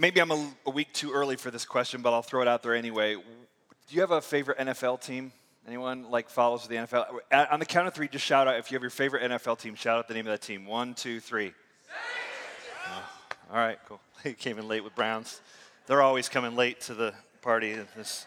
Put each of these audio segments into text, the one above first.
maybe I'm a, a week too early for this question, but I'll throw it out there anyway. Do you have a favorite NFL team? Anyone like follows the NFL? On the count of three, just shout out if you have your favorite NFL team. Shout out the name of that team. One, two, three. Oh, all right, cool. He came in late with Browns. They're always coming late to the party. This.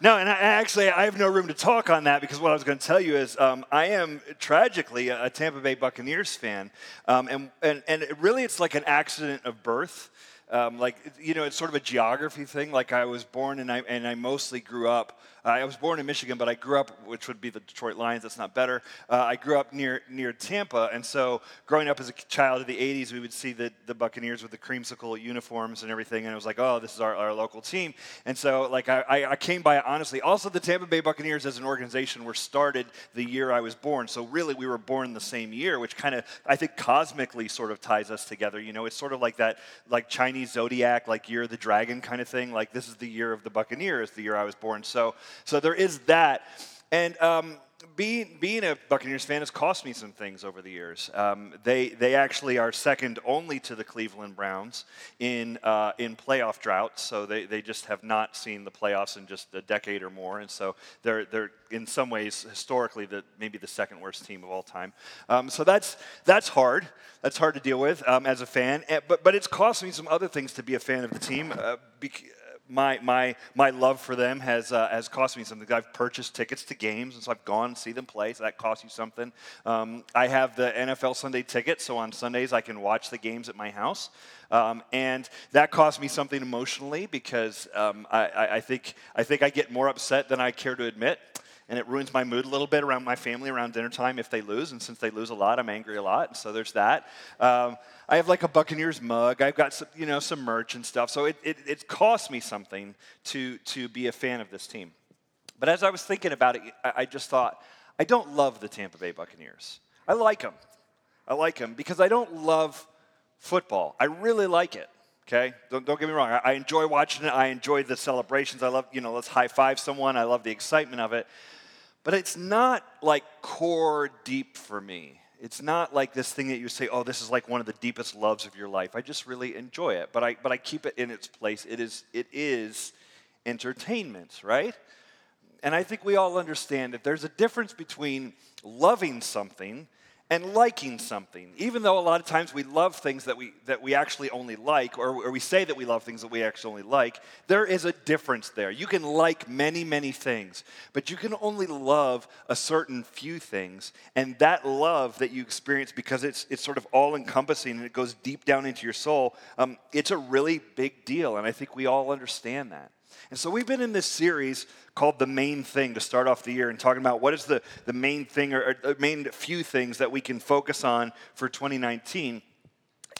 No, and I, actually, I have no room to talk on that because what I was going to tell you is um, I am tragically a, Tampa Bay Buccaneers fan, um, and, and and really, it's like an accident of birth. Um, like you know, it's sort of a geography thing. Like I was born and I and I mostly grew up uh, I was born in Michigan, but I grew up, which would be the Detroit Lions. That's not better. Uh, I grew up near near Tampa, and so growing up as a child of the '80s, we would see the the Buccaneers with the creamsicle uniforms and everything, and it was like, oh, this is our, our local team. And so, like, I, I came by honestly. Also, the Tampa Bay Buccaneers as an organization were started the year I was born. So really, we were born the same year, which kind of I think cosmically sort of ties us together. You know, it's sort of like that like Chinese zodiac, like year of the dragon kind of thing. Like this is the year of the Buccaneers, the year I was born. So so there is that. And um, being, being a Buccaneers fan has cost me some things over the years. Um, they, they actually are second only to the Cleveland Browns in, uh, in playoff droughts. So they, they just have not seen the playoffs in just a decade or more. And so they're, they're in some ways, historically, the, maybe the second worst team of all time. Um, so that's, that's hard. That's hard to deal with um, as a fan. But, but it's cost me some other things to be a fan of the team. Uh, my, my, my love for them has, uh, has cost me something. I've purchased tickets to games, and so I've gone and see them play, so that costs you something. Um, I have the NFL Sunday ticket, so on Sundays I can watch the games at my house. Um, and that cost me something emotionally because um, I, I, think, I think I get more upset than I care to admit and it ruins my mood a little bit around my family around dinner time if they lose. And since they lose a lot, I'm angry a lot. So there's that. Um, I have like a Buccaneers mug. I've got some, you know, some merch and stuff. So it, it, it cost me something to, to be a fan of this team. But as I was thinking about it, I, I just thought, I don't love the Tampa Bay Buccaneers. I like them. I like them because I don't love football. I really like it. Okay, don't, don't get me wrong. I, I enjoy watching it. I enjoy the celebrations. I love, you know, let's high five someone. I love the excitement of it. But it's not like core deep for me. It's not like this thing that you say, oh, this is like one of the deepest loves of your life. I just really enjoy it, but I, but I keep it in its place. It is, it is entertainment, right? And I think we all understand that there's a difference between loving something and liking something. Even though a lot of times we love things that we, that we actually only like, or, or we say that we love things that we actually only like, there is a difference there. You can like many, many things, but you can only love a certain few things. And that love that you experience, because it's, it's sort of all encompassing and it goes deep down into your soul, um, it's a really big deal. And I think we all understand that. And so we've been in this series called The Main Thing to start off the year and talking about what is the, the main thing or, or uh, main few things that we can focus on for 2019.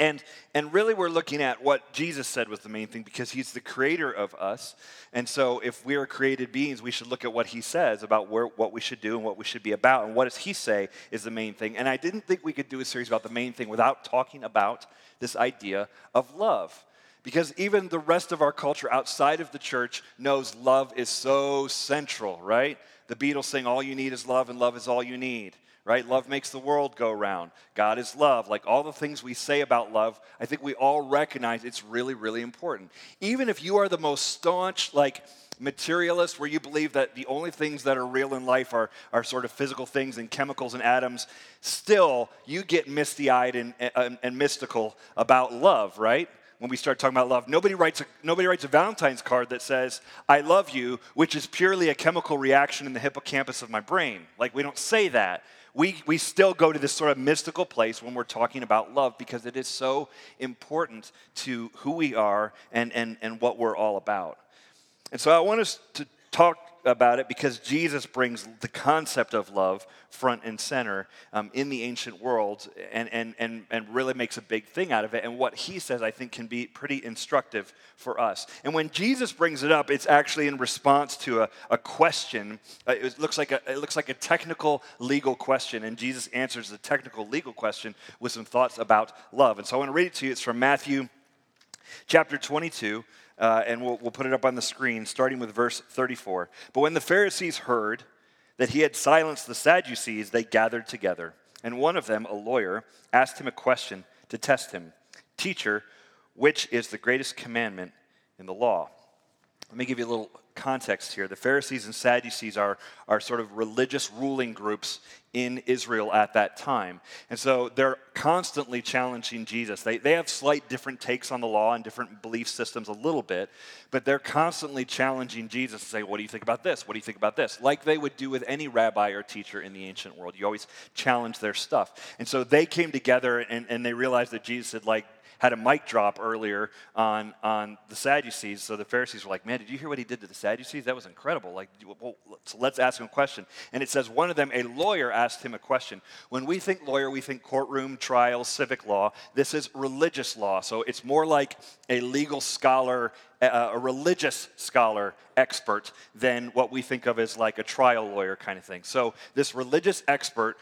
And, and really, we're looking at what Jesus said was the main thing because he's the creator of us. And so, if we are created beings, we should look at what he says about where, what we should do and what we should be about. And what does he say is the main thing? And I didn't think we could do a series about the main thing without talking about this idea of love. Because even the rest of our culture outside of the church knows love is so central, right? The Beatles sing, All you need is love, and love is all you need, right? Love makes the world go round. God is love. Like all the things we say about love, I think we all recognize it's really, really important. Even if you are the most staunch, like, materialist, where you believe that the only things that are real in life are, are sort of physical things and chemicals and atoms, still you get misty eyed and, and, and mystical about love, right? When we start talking about love. Nobody writes, a, nobody writes a Valentine's card that says, I love you, which is purely a chemical reaction in the hippocampus of my brain. Like, we don't say that. We, we still go to this sort of mystical place when we're talking about love because it is so important to who we are and, and, and what we're all about. And so I want us to talk about it because Jesus brings the concept of love front and center um, in the ancient world and, and, and, and really makes a big thing out of it. And what he says, I think, can be pretty instructive for us. And when Jesus brings it up, it's actually in response to a, a question. Uh, it, looks like a, it looks like a technical legal question, and Jesus answers the technical legal question with some thoughts about love. And so I want to read it to you. It's from Matthew chapter 22 uh, and we'll, we'll put it up on the screen, starting with verse 34. But when the Pharisees heard that he had silenced the Sadducees, they gathered together. And one of them, a lawyer, asked him a question to test him Teacher, which is the greatest commandment in the law? Let me give you a little context here. The Pharisees and Sadducees are, are sort of religious ruling groups in Israel at that time. And so they're constantly challenging Jesus. They, they have slight different takes on the law and different belief systems a little bit, but they're constantly challenging Jesus and say, What do you think about this? What do you think about this? Like they would do with any rabbi or teacher in the ancient world. You always challenge their stuff. And so they came together and, and they realized that Jesus had like had a mic drop earlier on, on the Sadducees. So the Pharisees were like, man, did you hear what he did to the Sadducees? That was incredible. Like, well, let's, let's ask him a question. And it says, one of them, a lawyer, asked him a question. When we think lawyer, we think courtroom, trial, civic law. This is religious law. So it's more like a legal scholar a religious scholar expert than what we think of as like a trial lawyer kind of thing. So, this religious expert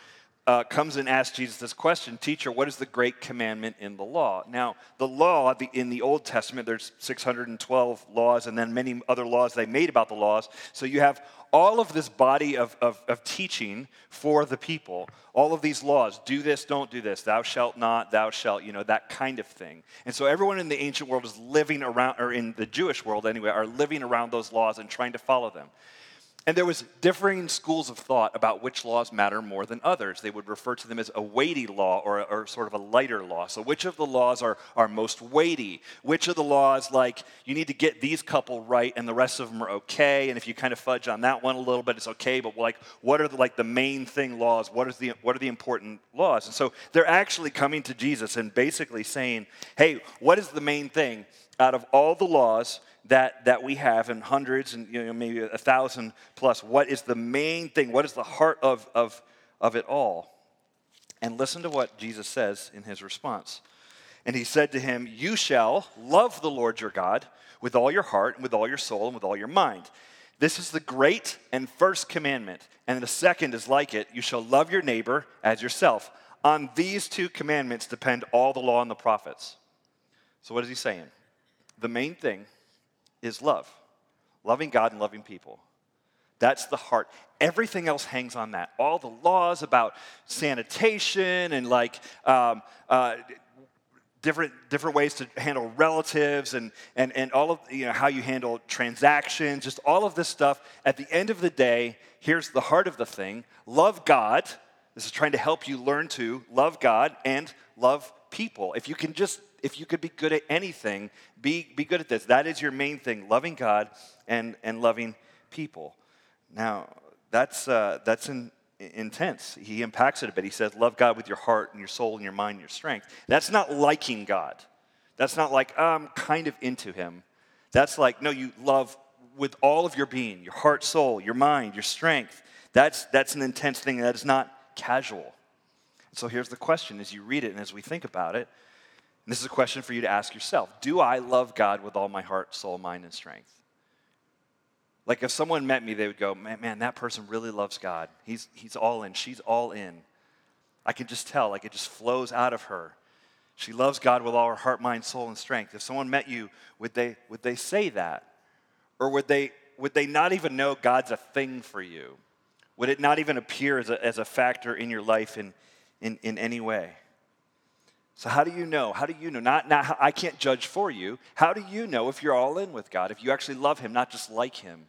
uh, comes and asks Jesus this question Teacher, what is the great commandment in the law? Now, the law the, in the Old Testament, there's 612 laws and then many other laws they made about the laws. So you have all of this body of, of, of teaching for the people, all of these laws do this, don't do this, thou shalt not, thou shalt, you know, that kind of thing. And so everyone in the ancient world is living around, or in the Jewish world anyway, are living around those laws and trying to follow them. And there was differing schools of thought about which laws matter more than others. They would refer to them as a weighty law or, or sort of a lighter law. So which of the laws are, are most weighty? Which of the laws, like, you need to get these couple right and the rest of them are okay, and if you kind of fudge on that one a little bit, it's okay, but like, what are the, like the main thing laws? What, is the, what are the important laws? And so they're actually coming to Jesus and basically saying, hey, what is the main thing out of all the laws that, that we have in hundreds and you know, maybe a thousand plus what is the main thing what is the heart of, of, of it all? And listen to what jesus says in his response. And he said to him you shall love the lord your god with all your heart and with all your soul and with all your mind. This is the great and first commandment and the second is like it. You shall love your neighbor as yourself. On these two commandments depend all the law and the prophets. So what is he saying? The main thing is love loving God and loving people. That's the heart. Everything else hangs on that. All the laws about sanitation and like um, uh, different, different ways to handle relatives and, and, and all of you know, how you handle transactions, just all of this stuff. At the end of the day, here's the heart of the thing love God. This is trying to help you learn to love God and love people. If you can just if you could be good at anything, be, be good at this. That is your main thing loving God and, and loving people. Now, that's, uh, that's in, intense. He impacts it a bit. He says, Love God with your heart and your soul and your mind and your strength. That's not liking God. That's not like, I'm kind of into him. That's like, no, you love with all of your being, your heart, soul, your mind, your strength. That's, that's an intense thing. That is not casual. So here's the question as you read it and as we think about it this is a question for you to ask yourself Do I love God with all my heart, soul, mind, and strength? Like if someone met me, they would go, man, man, that person really loves God. He's, he's all in. She's all in. I can just tell, like it just flows out of her. She loves God with all her heart, mind, soul, and strength. If someone met you, would they, would they say that? Or would they, would they not even know God's a thing for you? Would it not even appear as a, as a factor in your life in, in, in any way? So, how do you know? How do you know? Not, not, I can't judge for you. How do you know if you're all in with God, if you actually love Him, not just like Him?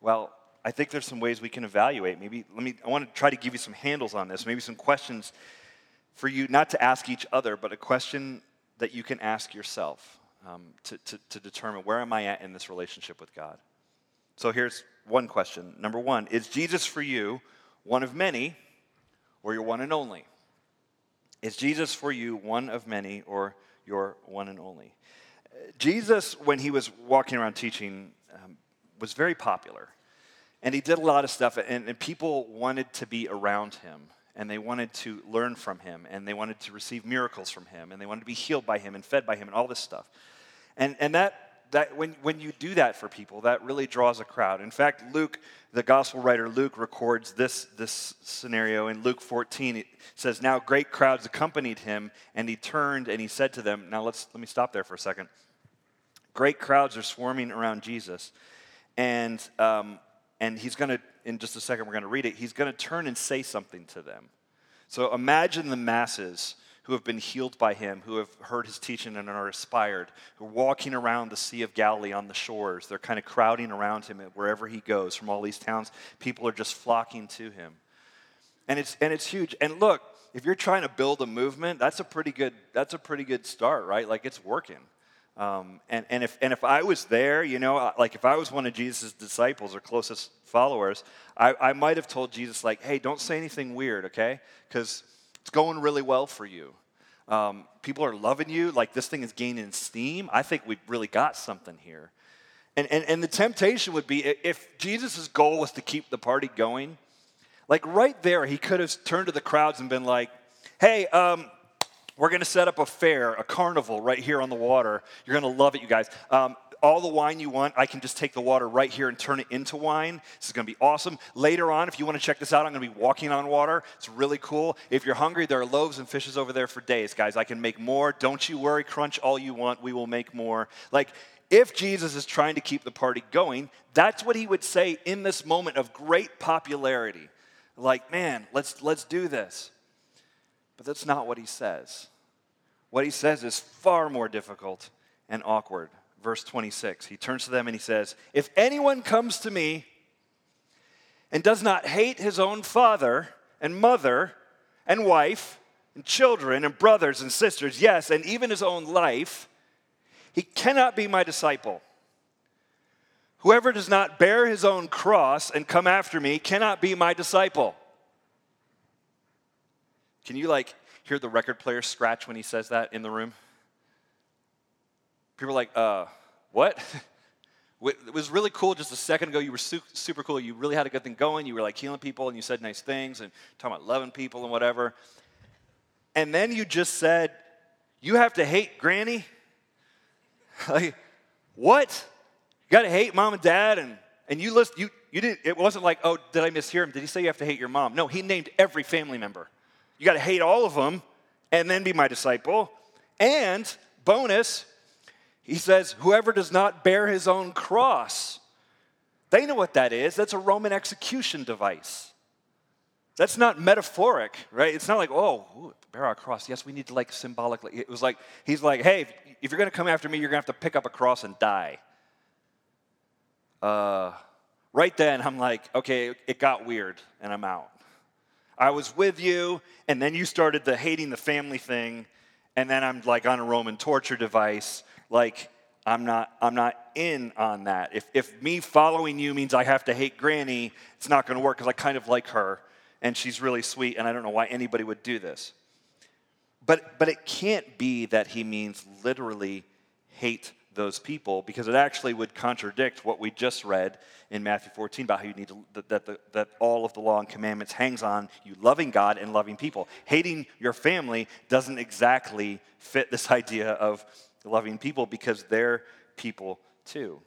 Well, I think there's some ways we can evaluate. Maybe, let me, I want to try to give you some handles on this, maybe some questions for you, not to ask each other, but a question that you can ask yourself um, to, to, to determine where am I at in this relationship with God? So, here's one question. Number one Is Jesus for you one of many, or your one and only? Is Jesus for you one of many or your one and only? Jesus, when he was walking around teaching, um, was very popular. And he did a lot of stuff, and, and people wanted to be around him, and they wanted to learn from him, and they wanted to receive miracles from him, and they wanted to be healed by him and fed by him, and all this stuff. And, and that that when, when you do that for people, that really draws a crowd. In fact, Luke, the gospel writer Luke, records this, this scenario in Luke 14. It says, Now great crowds accompanied him, and he turned and he said to them, Now let's let me stop there for a second. Great crowds are swarming around Jesus, and um, and he's going to, in just a second, we're going to read it. He's going to turn and say something to them. So imagine the masses who have been healed by him, who have heard his teaching and are inspired, who are walking around the Sea of Galilee on the shores. They're kind of crowding around him wherever he goes from all these towns. People are just flocking to him. And it's, and it's huge. And look, if you're trying to build a movement, that's a pretty good, that's a pretty good start, right? Like it's working. Um, and, and, if, and if I was there, you know, like if I was one of Jesus' disciples or closest followers, I, I might have told Jesus, like, hey, don't say anything weird, okay? Because it's going really well for you. Um, people are loving you. Like this thing is gaining steam. I think we've really got something here. And, and, and the temptation would be if Jesus' goal was to keep the party going, like right there, he could have turned to the crowds and been like, hey, um, we're going to set up a fair, a carnival right here on the water. You're going to love it, you guys. Um, all the wine you want, I can just take the water right here and turn it into wine. This is going to be awesome. Later on, if you want to check this out, I'm going to be walking on water. It's really cool. If you're hungry, there are loaves and fishes over there for days, guys. I can make more. Don't you worry. Crunch all you want. We will make more. Like, if Jesus is trying to keep the party going, that's what he would say in this moment of great popularity. Like, man, let's, let's do this. But that's not what he says. What he says is far more difficult and awkward. Verse 26, he turns to them and he says, If anyone comes to me and does not hate his own father and mother and wife and children and brothers and sisters, yes, and even his own life, he cannot be my disciple. Whoever does not bear his own cross and come after me cannot be my disciple. Can you like hear the record player scratch when he says that in the room? People are like, uh, what? it was really cool just a second ago. You were su- super cool. You really had a good thing going. You were like healing people and you said nice things and talking about loving people and whatever. And then you just said, you have to hate granny? like, what? You got to hate mom and dad and and you list you you didn't it wasn't like, "Oh, did I mishear him? Did he say you have to hate your mom?" No, he named every family member. You got to hate all of them and then be my disciple. And bonus, he says, whoever does not bear his own cross. They know what that is. That's a Roman execution device. That's not metaphoric, right? It's not like, oh, ooh, bear our cross. Yes, we need to like symbolically. It was like, he's like, hey, if you're going to come after me, you're going to have to pick up a cross and die. Uh, right then, I'm like, okay, it got weird, and I'm out. I was with you, and then you started the hating the family thing, and then I'm like on a Roman torture device. Like, I'm not, I'm not in on that. If, if me following you means I have to hate Granny, it's not going to work because I kind of like her, and she's really sweet, and I don't know why anybody would do this. But, but it can't be that he means literally hate those people because it actually would contradict what we just read in Matthew 14 about how you need to, that, that, the, that all of the law and commandments hangs on you loving God and loving people. Hating your family doesn't exactly fit this idea of loving people because they're people too.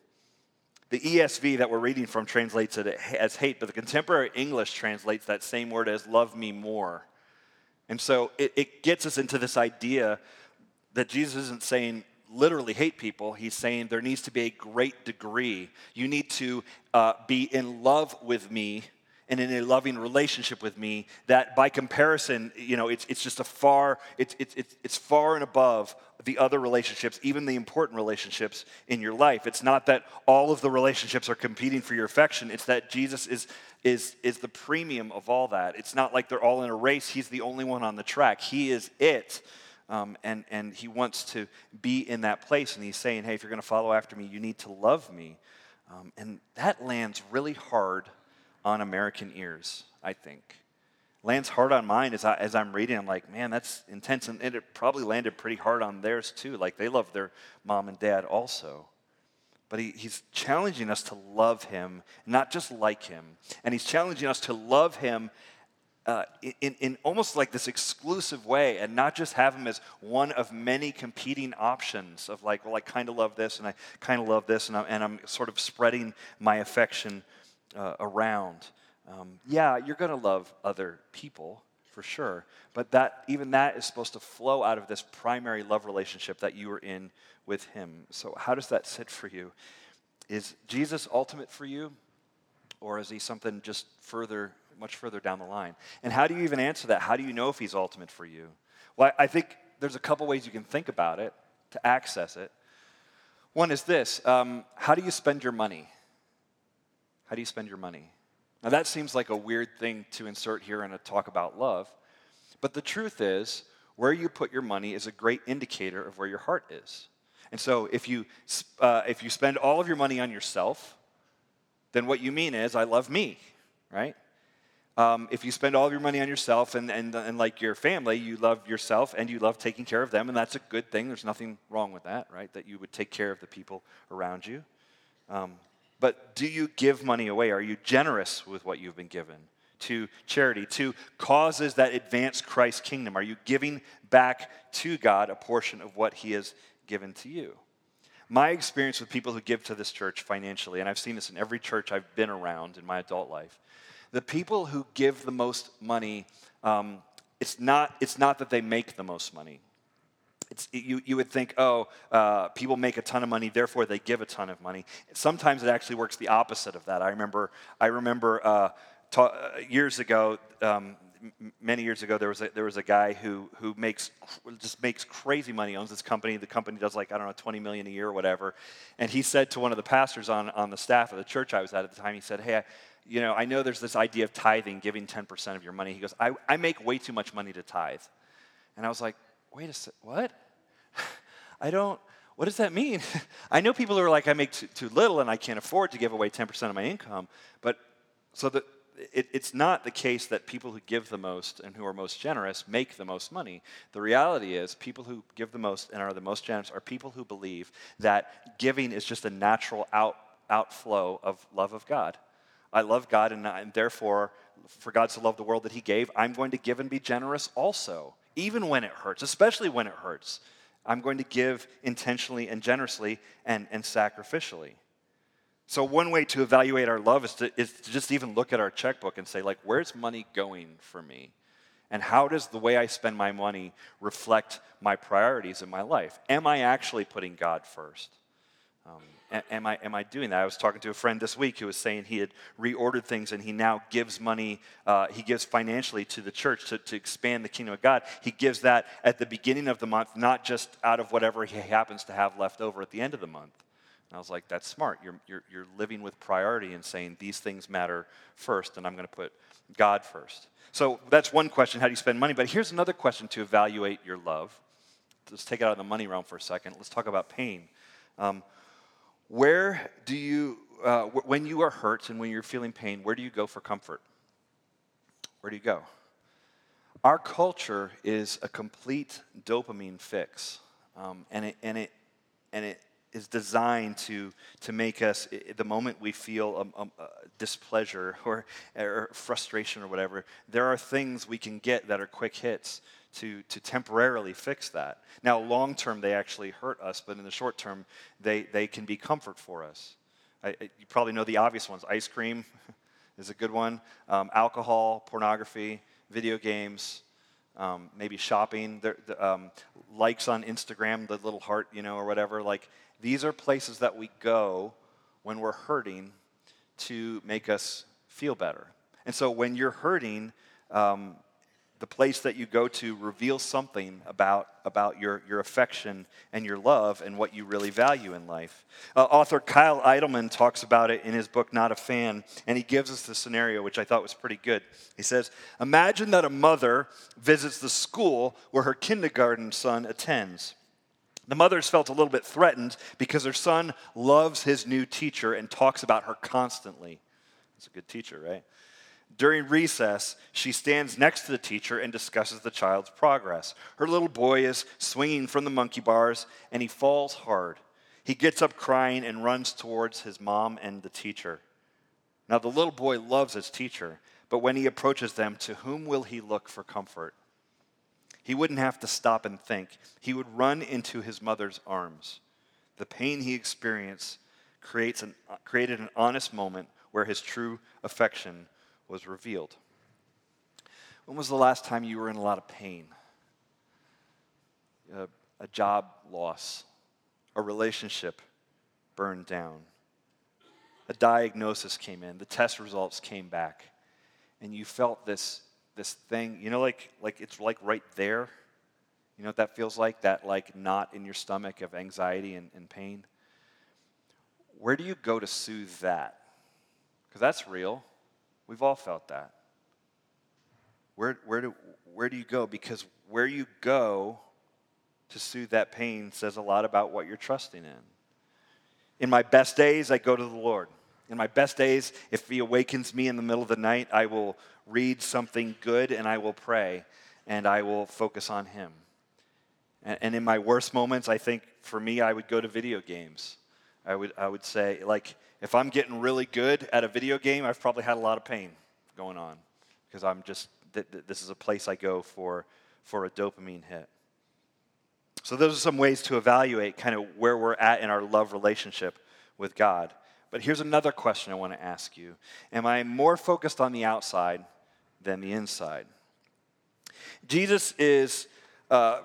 The ESV that we're reading from translates it as hate, but the contemporary English translates that same word as love me more. And so it, it gets us into this idea that Jesus isn't saying literally hate people. He's saying there needs to be a great degree. You need to uh, be in love with me and in a loving relationship with me that by comparison you know it's, it's just a far it's, it's, it's, far and above the other relationships even the important relationships in your life. It's not that all of the relationships are competing for your affection. It's that jesus is is is the premium of all that. It's not like they're all in a race. He's the only one on the track. He is it. Um, and, and he wants to be in that place. And he's saying, hey, if you're going to follow after me, you need to love me. Um, and that lands really hard on American ears, I think. Lands hard on mine as, I, as I'm reading. I'm like, man, that's intense. And it probably landed pretty hard on theirs too. Like they love their mom and dad also. But he, he's challenging us to love him, not just like him. And he's challenging us to love him uh, in, in almost like this exclusive way and not just have him as one of many competing options of like, well, I kind of love this and I kind of love this and I'm, and I'm sort of spreading my affection uh, around. Um, yeah, you're going to love other people for sure, but that even that is supposed to flow out of this primary love relationship that you are in with him. So, how does that sit for you? Is Jesus ultimate for you, or is he something just further much further down the line. And how do you even answer that? How do you know if he's ultimate for you? Well, I think there's a couple ways you can think about it to access it. One is this um, How do you spend your money? How do you spend your money? Now, that seems like a weird thing to insert here in a talk about love, but the truth is, where you put your money is a great indicator of where your heart is. And so, if you, uh, if you spend all of your money on yourself, then what you mean is, I love me, right? Um, if you spend all of your money on yourself and, and, and like your family, you love yourself and you love taking care of them, and that's a good thing. There's nothing wrong with that, right? That you would take care of the people around you. Um, but do you give money away? Are you generous with what you've been given to charity, to causes that advance Christ's kingdom? Are you giving back to God a portion of what He has given to you? My experience with people who give to this church financially, and I've seen this in every church I've been around in my adult life, the people who give the most money, um, it's, not, it's not that they make the most money. It's, you, you would think, oh, uh, people make a ton of money, therefore they give a ton of money. Sometimes it actually works the opposite of that. I remember, I remember uh, ta- uh, years ago, um, many years ago, there was a, there was a guy who who makes just makes crazy money, owns this company. The company does like I don't know, 20 million a year or whatever. And he said to one of the pastors on on the staff of the church I was at at the time, he said, "Hey, I, you know, I know there's this idea of tithing, giving 10% of your money. He goes, I, I make way too much money to tithe. And I was like, wait a second, what? I don't, what does that mean? I know people who are like, I make too, too, little and I can't afford to give away 10% of my income. But so that it, it's not the case that people who give the most and who are most generous make the most money. The reality is, people who give the most and are the most generous are people who believe that giving is just a natural out, outflow of love of God. I love God, and, and therefore, for God to love the world that He gave, I'm going to give and be generous also, even when it hurts, especially when it hurts. I'm going to give intentionally and generously and, and sacrificially. So, one way to evaluate our love is to, is to just even look at our checkbook and say, like, where's money going for me? And how does the way I spend my money reflect my priorities in my life? Am I actually putting God first? Um, am I, am I doing that? I was talking to a friend this week who was saying he had reordered things and he now gives money, uh, he gives financially to the church to, to expand the kingdom of God. He gives that at the beginning of the month, not just out of whatever he happens to have left over at the end of the month. And I was like, that's smart. You're, you're, you're living with priority and saying these things matter first, and I'm going to put God first. So that's one question how do you spend money? But here's another question to evaluate your love. Let's take it out of the money realm for a second. Let's talk about pain. Um, where do you, uh, when you are hurt and when you're feeling pain, where do you go for comfort? Where do you go? Our culture is a complete dopamine fix, um, and it and it and it is designed to to make us the moment we feel a, a, a displeasure or, or frustration or whatever. There are things we can get that are quick hits to, to temporarily fix that. Now, long term, they actually hurt us, but in the short term, they, they can be comfort for us. I, you probably know the obvious ones ice cream is a good one, um, alcohol, pornography, video games. Um, maybe shopping, the, the, um, likes on Instagram, the little heart, you know, or whatever. Like, these are places that we go when we're hurting to make us feel better. And so when you're hurting, um, the place that you go to reveals something about, about your, your affection and your love and what you really value in life. Uh, author Kyle Idleman talks about it in his book, Not a Fan, and he gives us the scenario, which I thought was pretty good. He says, Imagine that a mother visits the school where her kindergarten son attends. The mother's felt a little bit threatened because her son loves his new teacher and talks about her constantly. It's a good teacher, right? During recess, she stands next to the teacher and discusses the child's progress. Her little boy is swinging from the monkey bars and he falls hard. He gets up crying and runs towards his mom and the teacher. Now, the little boy loves his teacher, but when he approaches them, to whom will he look for comfort? He wouldn't have to stop and think. He would run into his mother's arms. The pain he experienced creates an, created an honest moment where his true affection was revealed. When was the last time you were in a lot of pain? A, a job loss, a relationship burned down, a diagnosis came in, the test results came back, and you felt this, this thing, you know, like, like it's like right there, You know what that feels like? That like knot in your stomach of anxiety and, and pain? Where do you go to soothe that? Because that's real. We've all felt that. Where, where, do, where do you go? Because where you go to soothe that pain says a lot about what you're trusting in. In my best days, I go to the Lord. In my best days, if He awakens me in the middle of the night, I will read something good and I will pray and I will focus on Him. And, and in my worst moments, I think for me, I would go to video games. I would, I would say, like, if I'm getting really good at a video game, I've probably had a lot of pain going on because I'm just, th- th- this is a place I go for, for a dopamine hit. So, those are some ways to evaluate kind of where we're at in our love relationship with God. But here's another question I want to ask you Am I more focused on the outside than the inside? Jesus is uh,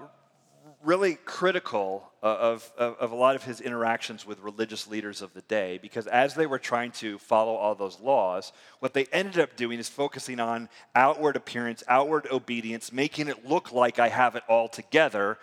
really critical uh, of, of, of, a lot of his interactions with religious leaders of the day because as they were trying to follow all those laws, what they ended up doing is focusing on outward appearance, outward obedience, making it look like I have it all together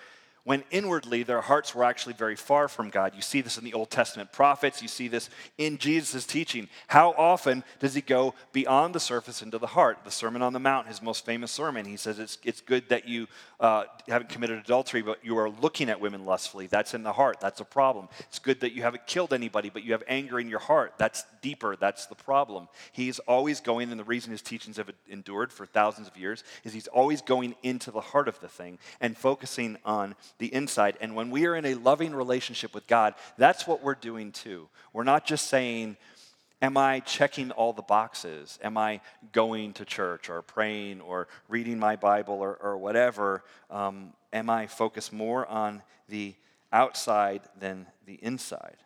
when inwardly their hearts were actually very far from God. You see this in the Old Testament prophets, you see this in Jesus' teaching. How often does he go beyond the surface into the heart? The Sermon on the Mount, his most famous sermon, he says it's, it's good that you uh, haven't committed adultery, but you are looking at women lustfully. That's in the heart, that's a problem. It's good that you haven't killed anybody, but you have anger in your heart. That's deeper, that's the problem. He's always going, and the reason his teachings have endured for thousands of years is he's always going into the heart of the thing and focusing on the inside. And when we are in a loving relationship with God, that's what we're doing too. We're not just saying, Am I checking all the boxes? Am I going to church or praying or reading my Bible or, or whatever? Um, am I focused more on the outside than the inside?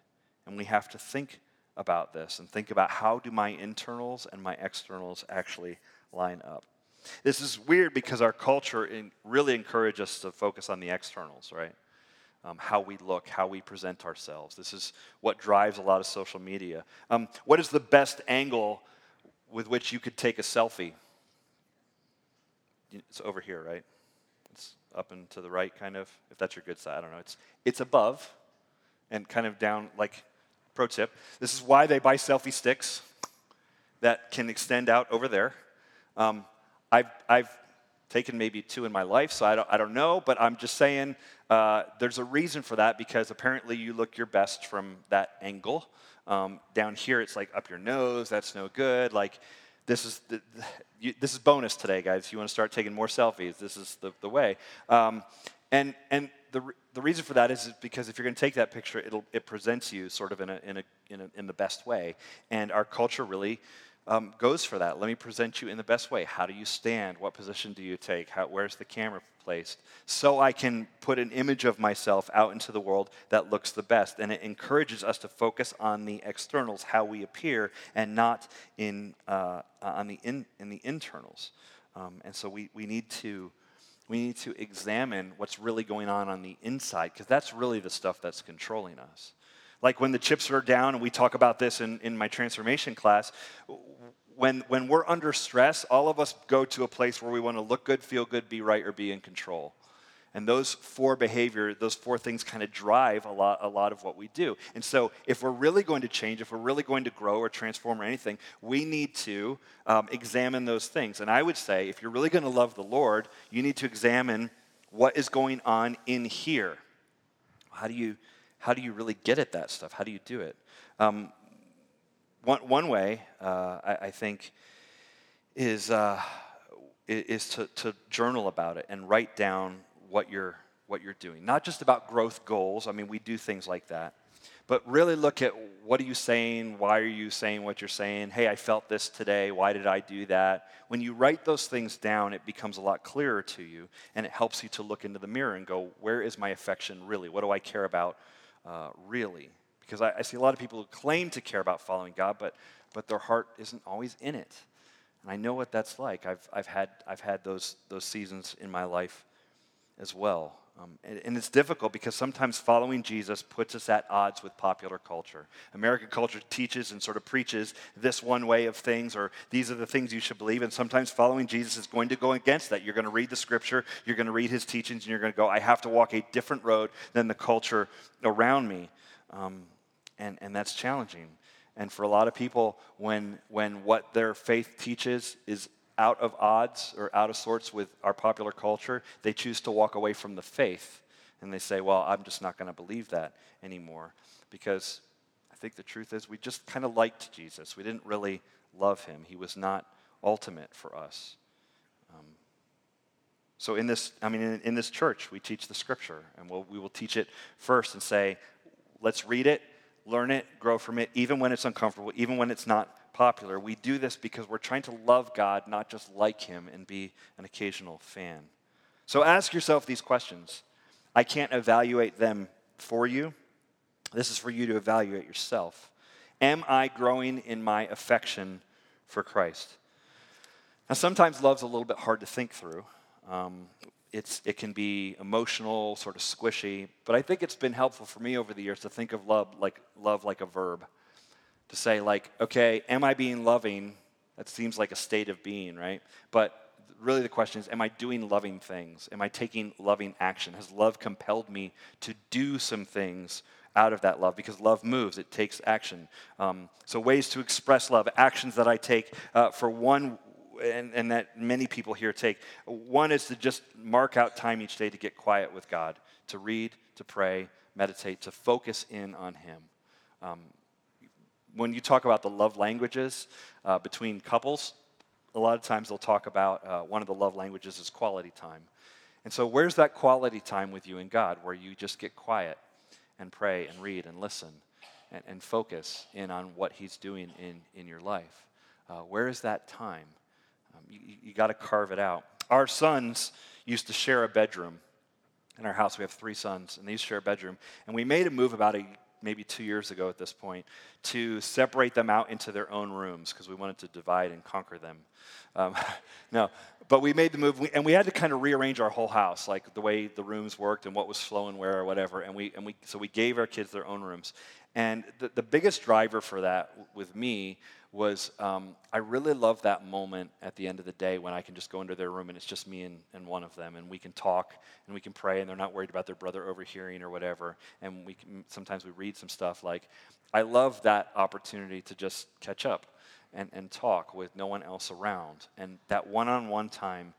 And we have to think about this and think about how do my internals and my externals actually line up. This is weird because our culture in, really encourages us to focus on the externals, right? Um, how we look, how we present ourselves. This is what drives a lot of social media. Um, what is the best angle with which you could take a selfie? It's over here, right? It's up and to the right, kind of. If that's your good side, I don't know. It's it's above, and kind of down. Like, pro tip. This is why they buy selfie sticks that can extend out over there. Um, I've, I've taken maybe two in my life, so I don't, I don't know, but I'm just saying uh, there's a reason for that because apparently you look your best from that angle. Um, down here, it's like up your nose, that's no good. Like, this is, the, you, this is bonus today, guys. If you want to start taking more selfies, this is the, the way. Um, and and the, the reason for that is because if you're going to take that picture, it'll, it presents you sort of in, a, in, a, in, a, in the best way. And our culture really um, goes for that. Let me present you in the best way. How do you stand? What position do you take? How, where's the camera placed? So I can put an image of myself out into the world that looks the best. And it encourages us to focus on the externals, how we appear, and not in, uh, on the in, in the internals. Um, and so we, we need to we need to examine what's really going on on the inside because that's really the stuff that's controlling us. Like when the chips are down, and we talk about this in, in my transformation class, when, when we're under stress, all of us go to a place where we want to look good, feel good, be right, or be in control. And those four behavior, those four things kind of drive a lot, a lot of what we do. And so, if we're really going to change, if we're really going to grow or transform or anything, we need to um, examine those things. And I would say, if you're really going to love the Lord, you need to examine what is going on in here. How do you, how do you really get at that stuff? How do you do it? Um, one, one way, uh, I, I, think, is, uh, is to, to journal about it and write down what you're, what you're doing. Not just about growth goals, I mean, we do things like that, but really look at what are you saying? Why are you saying what you're saying? Hey, I felt this today. Why did I do that? When you write those things down, it becomes a lot clearer to you, and it helps you to look into the mirror and go, where is my affection really? What do I care about uh, really? Because I, I see a lot of people who claim to care about following God, but, but their heart isn't always in it. And I know what that's like. I've, I've, had, I've had those, those seasons in my life as well. Um, and, and, it's difficult because sometimes following Jesus puts us at odds with popular culture. American culture teaches and sort of preaches this one way of things, or these are the things you should believe. And sometimes following Jesus is going to go against that. You're going to read the scripture, you're going to read his teachings, and you're going to go, I have to walk a different road than the culture around me. Um, and, and that's challenging. And for a lot of people, when, when what their faith teaches is out of odds or out of sorts with our popular culture, they choose to walk away from the faith. And they say, well, I'm just not going to believe that anymore. Because I think the truth is, we just kind of liked Jesus. We didn't really love him, he was not ultimate for us. Um, so, in this, I mean, in, in, this church, we teach the scripture, and we'll, we will teach it first and say, let's read it, learn it, grow from it, even when it's uncomfortable, even when it's not popular. We do this because we're trying to love God, not just like Him and be an occasional fan. So ask yourself these questions. I can't evaluate them for you. This is for you to evaluate yourself. Am I growing in my affection for Christ? Now, sometimes love's a little bit hard to think through. Um, it's, it can be emotional, sort of squishy, but I think it's been helpful for me over the years to think of love like, love like a verb to say, like, okay, am I being loving? That seems like a state of being, right? But really the question is, am I doing loving things? Am I taking loving action? Has love compelled me to do some things out of that love? Because love moves, it takes action. Um, so, ways to express love, actions that I take. Uh, for one, and, and that many people here take, one is to just mark out time each day to get quiet with God, to read, to pray, meditate, to focus in on Him. Um, when you talk about the love languages uh, between couples, a lot of times they'll talk about uh, one of the love languages is quality time. And so, where's that quality time with you and God where you just get quiet and pray and read and listen and, and focus in on what He's doing in, in your life? Uh, where is that time? Um, you, you got to carve it out. Our sons used to share a bedroom in our house. We have three sons, and to share a bedroom. And we made a move about a maybe two years ago at this point, to separate them out into their own rooms because we wanted to divide and conquer them. Um, no, but we made the move, and we had to kind of rearrange our whole house, like the way the rooms worked and what was flowing where or whatever. And we, and we, so we gave our kids their own rooms. And the, the biggest driver for that with me was um, I really love that moment at the end of the day when I can just go into their room and it's just me and, and one of them, and we can talk and we can pray, and they're not worried about their brother overhearing or whatever. And we can, sometimes we read some stuff like, I love that opportunity to just catch up and, and talk with no one else around. And that one on one time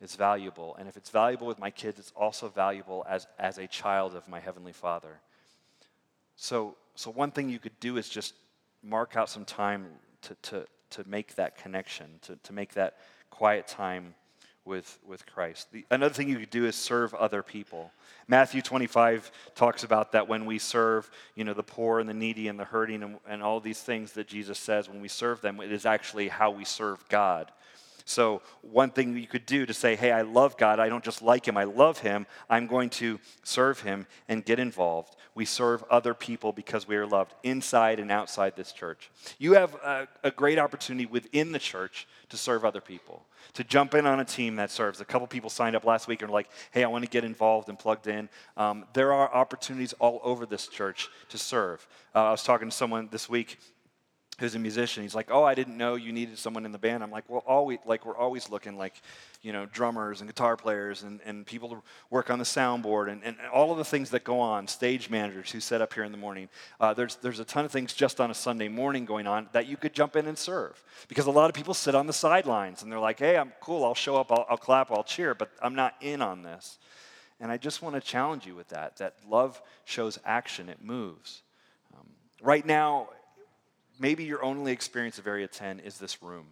is valuable. And if it's valuable with my kids, it's also valuable as, as a child of my Heavenly Father. So, so one thing you could do is just mark out some time to, to, to make that connection, to, to make that quiet time with, with Christ. The, another thing you could do is serve other people. Matthew 25 talks about that when we serve, you know, the poor and the needy and the hurting and, and all these things that Jesus says, when we serve them, it is actually how we serve God. So, one thing you could do to say, hey, I love God, I don't just like Him, I love Him, I'm going to serve Him and get involved. We serve other people because we are loved inside and outside this church. You have a, a great opportunity within the church to serve other people, to jump in on a team that serves. A couple people signed up last week and were like, hey, I want to get involved and plugged in. Um, there are opportunities all over this church to serve. Uh, I was talking to someone this week who's a musician he's like oh i didn't know you needed someone in the band. I'm like well always like we're always looking like you know drummers and guitar players and, and people to work on the soundboard and, and all of the things that go on stage managers who set up here in the morning. Uh, there's, there's a ton of things just on a sunday morning going on that you could jump in and serve. Because a lot of people sit on the sidelines and they're like hey i'm cool i'll show up i'll, I'll clap i'll cheer but i'm not in on this. And i just want to challenge you with that that love shows action it moves. Um, right now maybe your only experience of Area 10 is this room.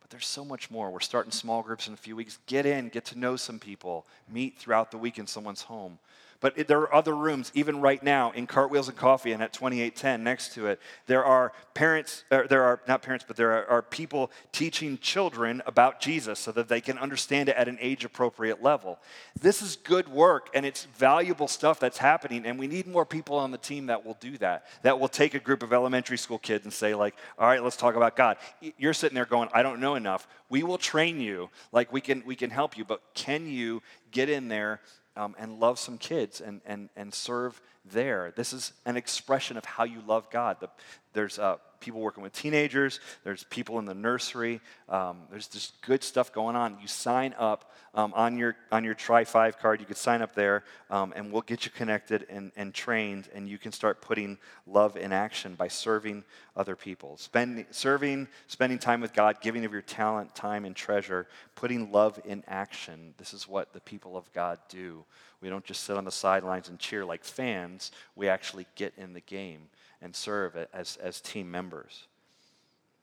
But there's so much more. We're starting small groups in a few weeks. Get in, get to know some people, meet throughout the week in someone's home. But it, there are other rooms, even right now, in Cartwheels and Coffee and at 2810 next to it. There are parents, er, there are not parents, but there are, are people teaching children about Jesus so that they can understand it at an age appropriate level. This is good work and it's valuable stuff that's happening, and we need more people on the team that will do that. That will take a group of elementary school kids and say, like, all right, let's talk about God. You're sitting there going, I don't know enough. We will train you, like we can we can help you, but can you get in there um, and love some kids and, and, and serve there. This is an expression of how you love God. The, there's uh, people working with teenagers, there's people in the nursery, um, there's just good stuff going on. You sign up um, on, your, on your Try 5 card, you could sign up there, um, and we'll get you connected and, and trained, and you can start putting love in action by serving other people. Spending, serving, spending time with God, giving of your talent, time, and treasure, putting love in action. This is what the people of God do. We don't just sit on the sidelines and cheer like fans, we actually get in the game and serve as, as team members.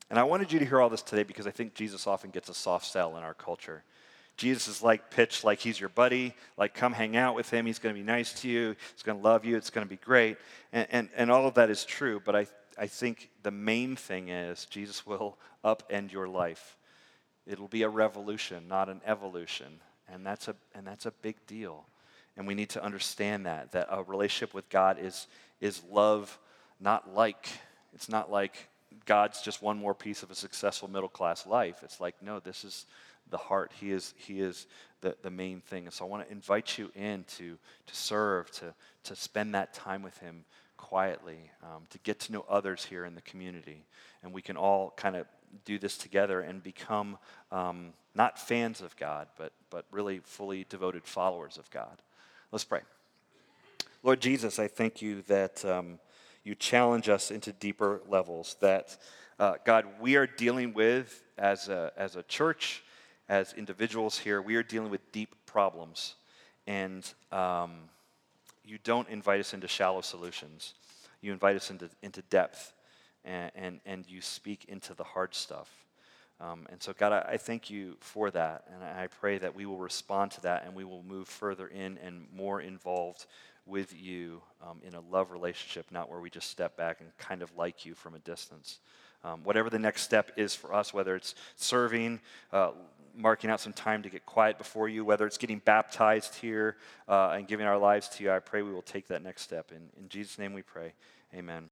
And I wanted you to hear all this today because I think Jesus often gets a soft sell in our culture. Jesus is like pitched like he's your buddy, like come hang out with him. He's going to be nice to you. He's going to love you. It's going to be great. And, and, and all of that is true, but I, I think the main thing is Jesus will upend your life. It'll be a revolution, not an evolution. And that's a, and that's a big deal. And we need to understand that, that a relationship with God is, is love not like. It's not like God's just one more piece of a successful middle class life. It's like, no, this is the heart. He is, he is the, the main thing. And so I want to invite you in to, to serve, to, to spend that time with Him quietly, um, to get to know others here in the community. And we can all kind of do this together and become um, not fans of God, but, but really fully devoted followers of God. Let's pray. Lord Jesus, I thank you that. Um, you challenge us into deeper levels that, uh, God, we are dealing with as a, as a church, as individuals here, we are dealing with deep problems. And um, you don't invite us into shallow solutions, you invite us into, into depth, and, and, and you speak into the hard stuff. Um, and so, God, I, I, thank you for that. And I pray that we will respond to that and we will move further in and more involved with you um, in a love relationship, not where we just step back and kind of like you from a distance. Um, whatever the next step is for us, whether it's serving, uh, marking out some time to get quiet before you, whether it's getting baptized here uh, and giving our lives to you, I pray we will take that next step. In, in Jesus' name we pray. Amen.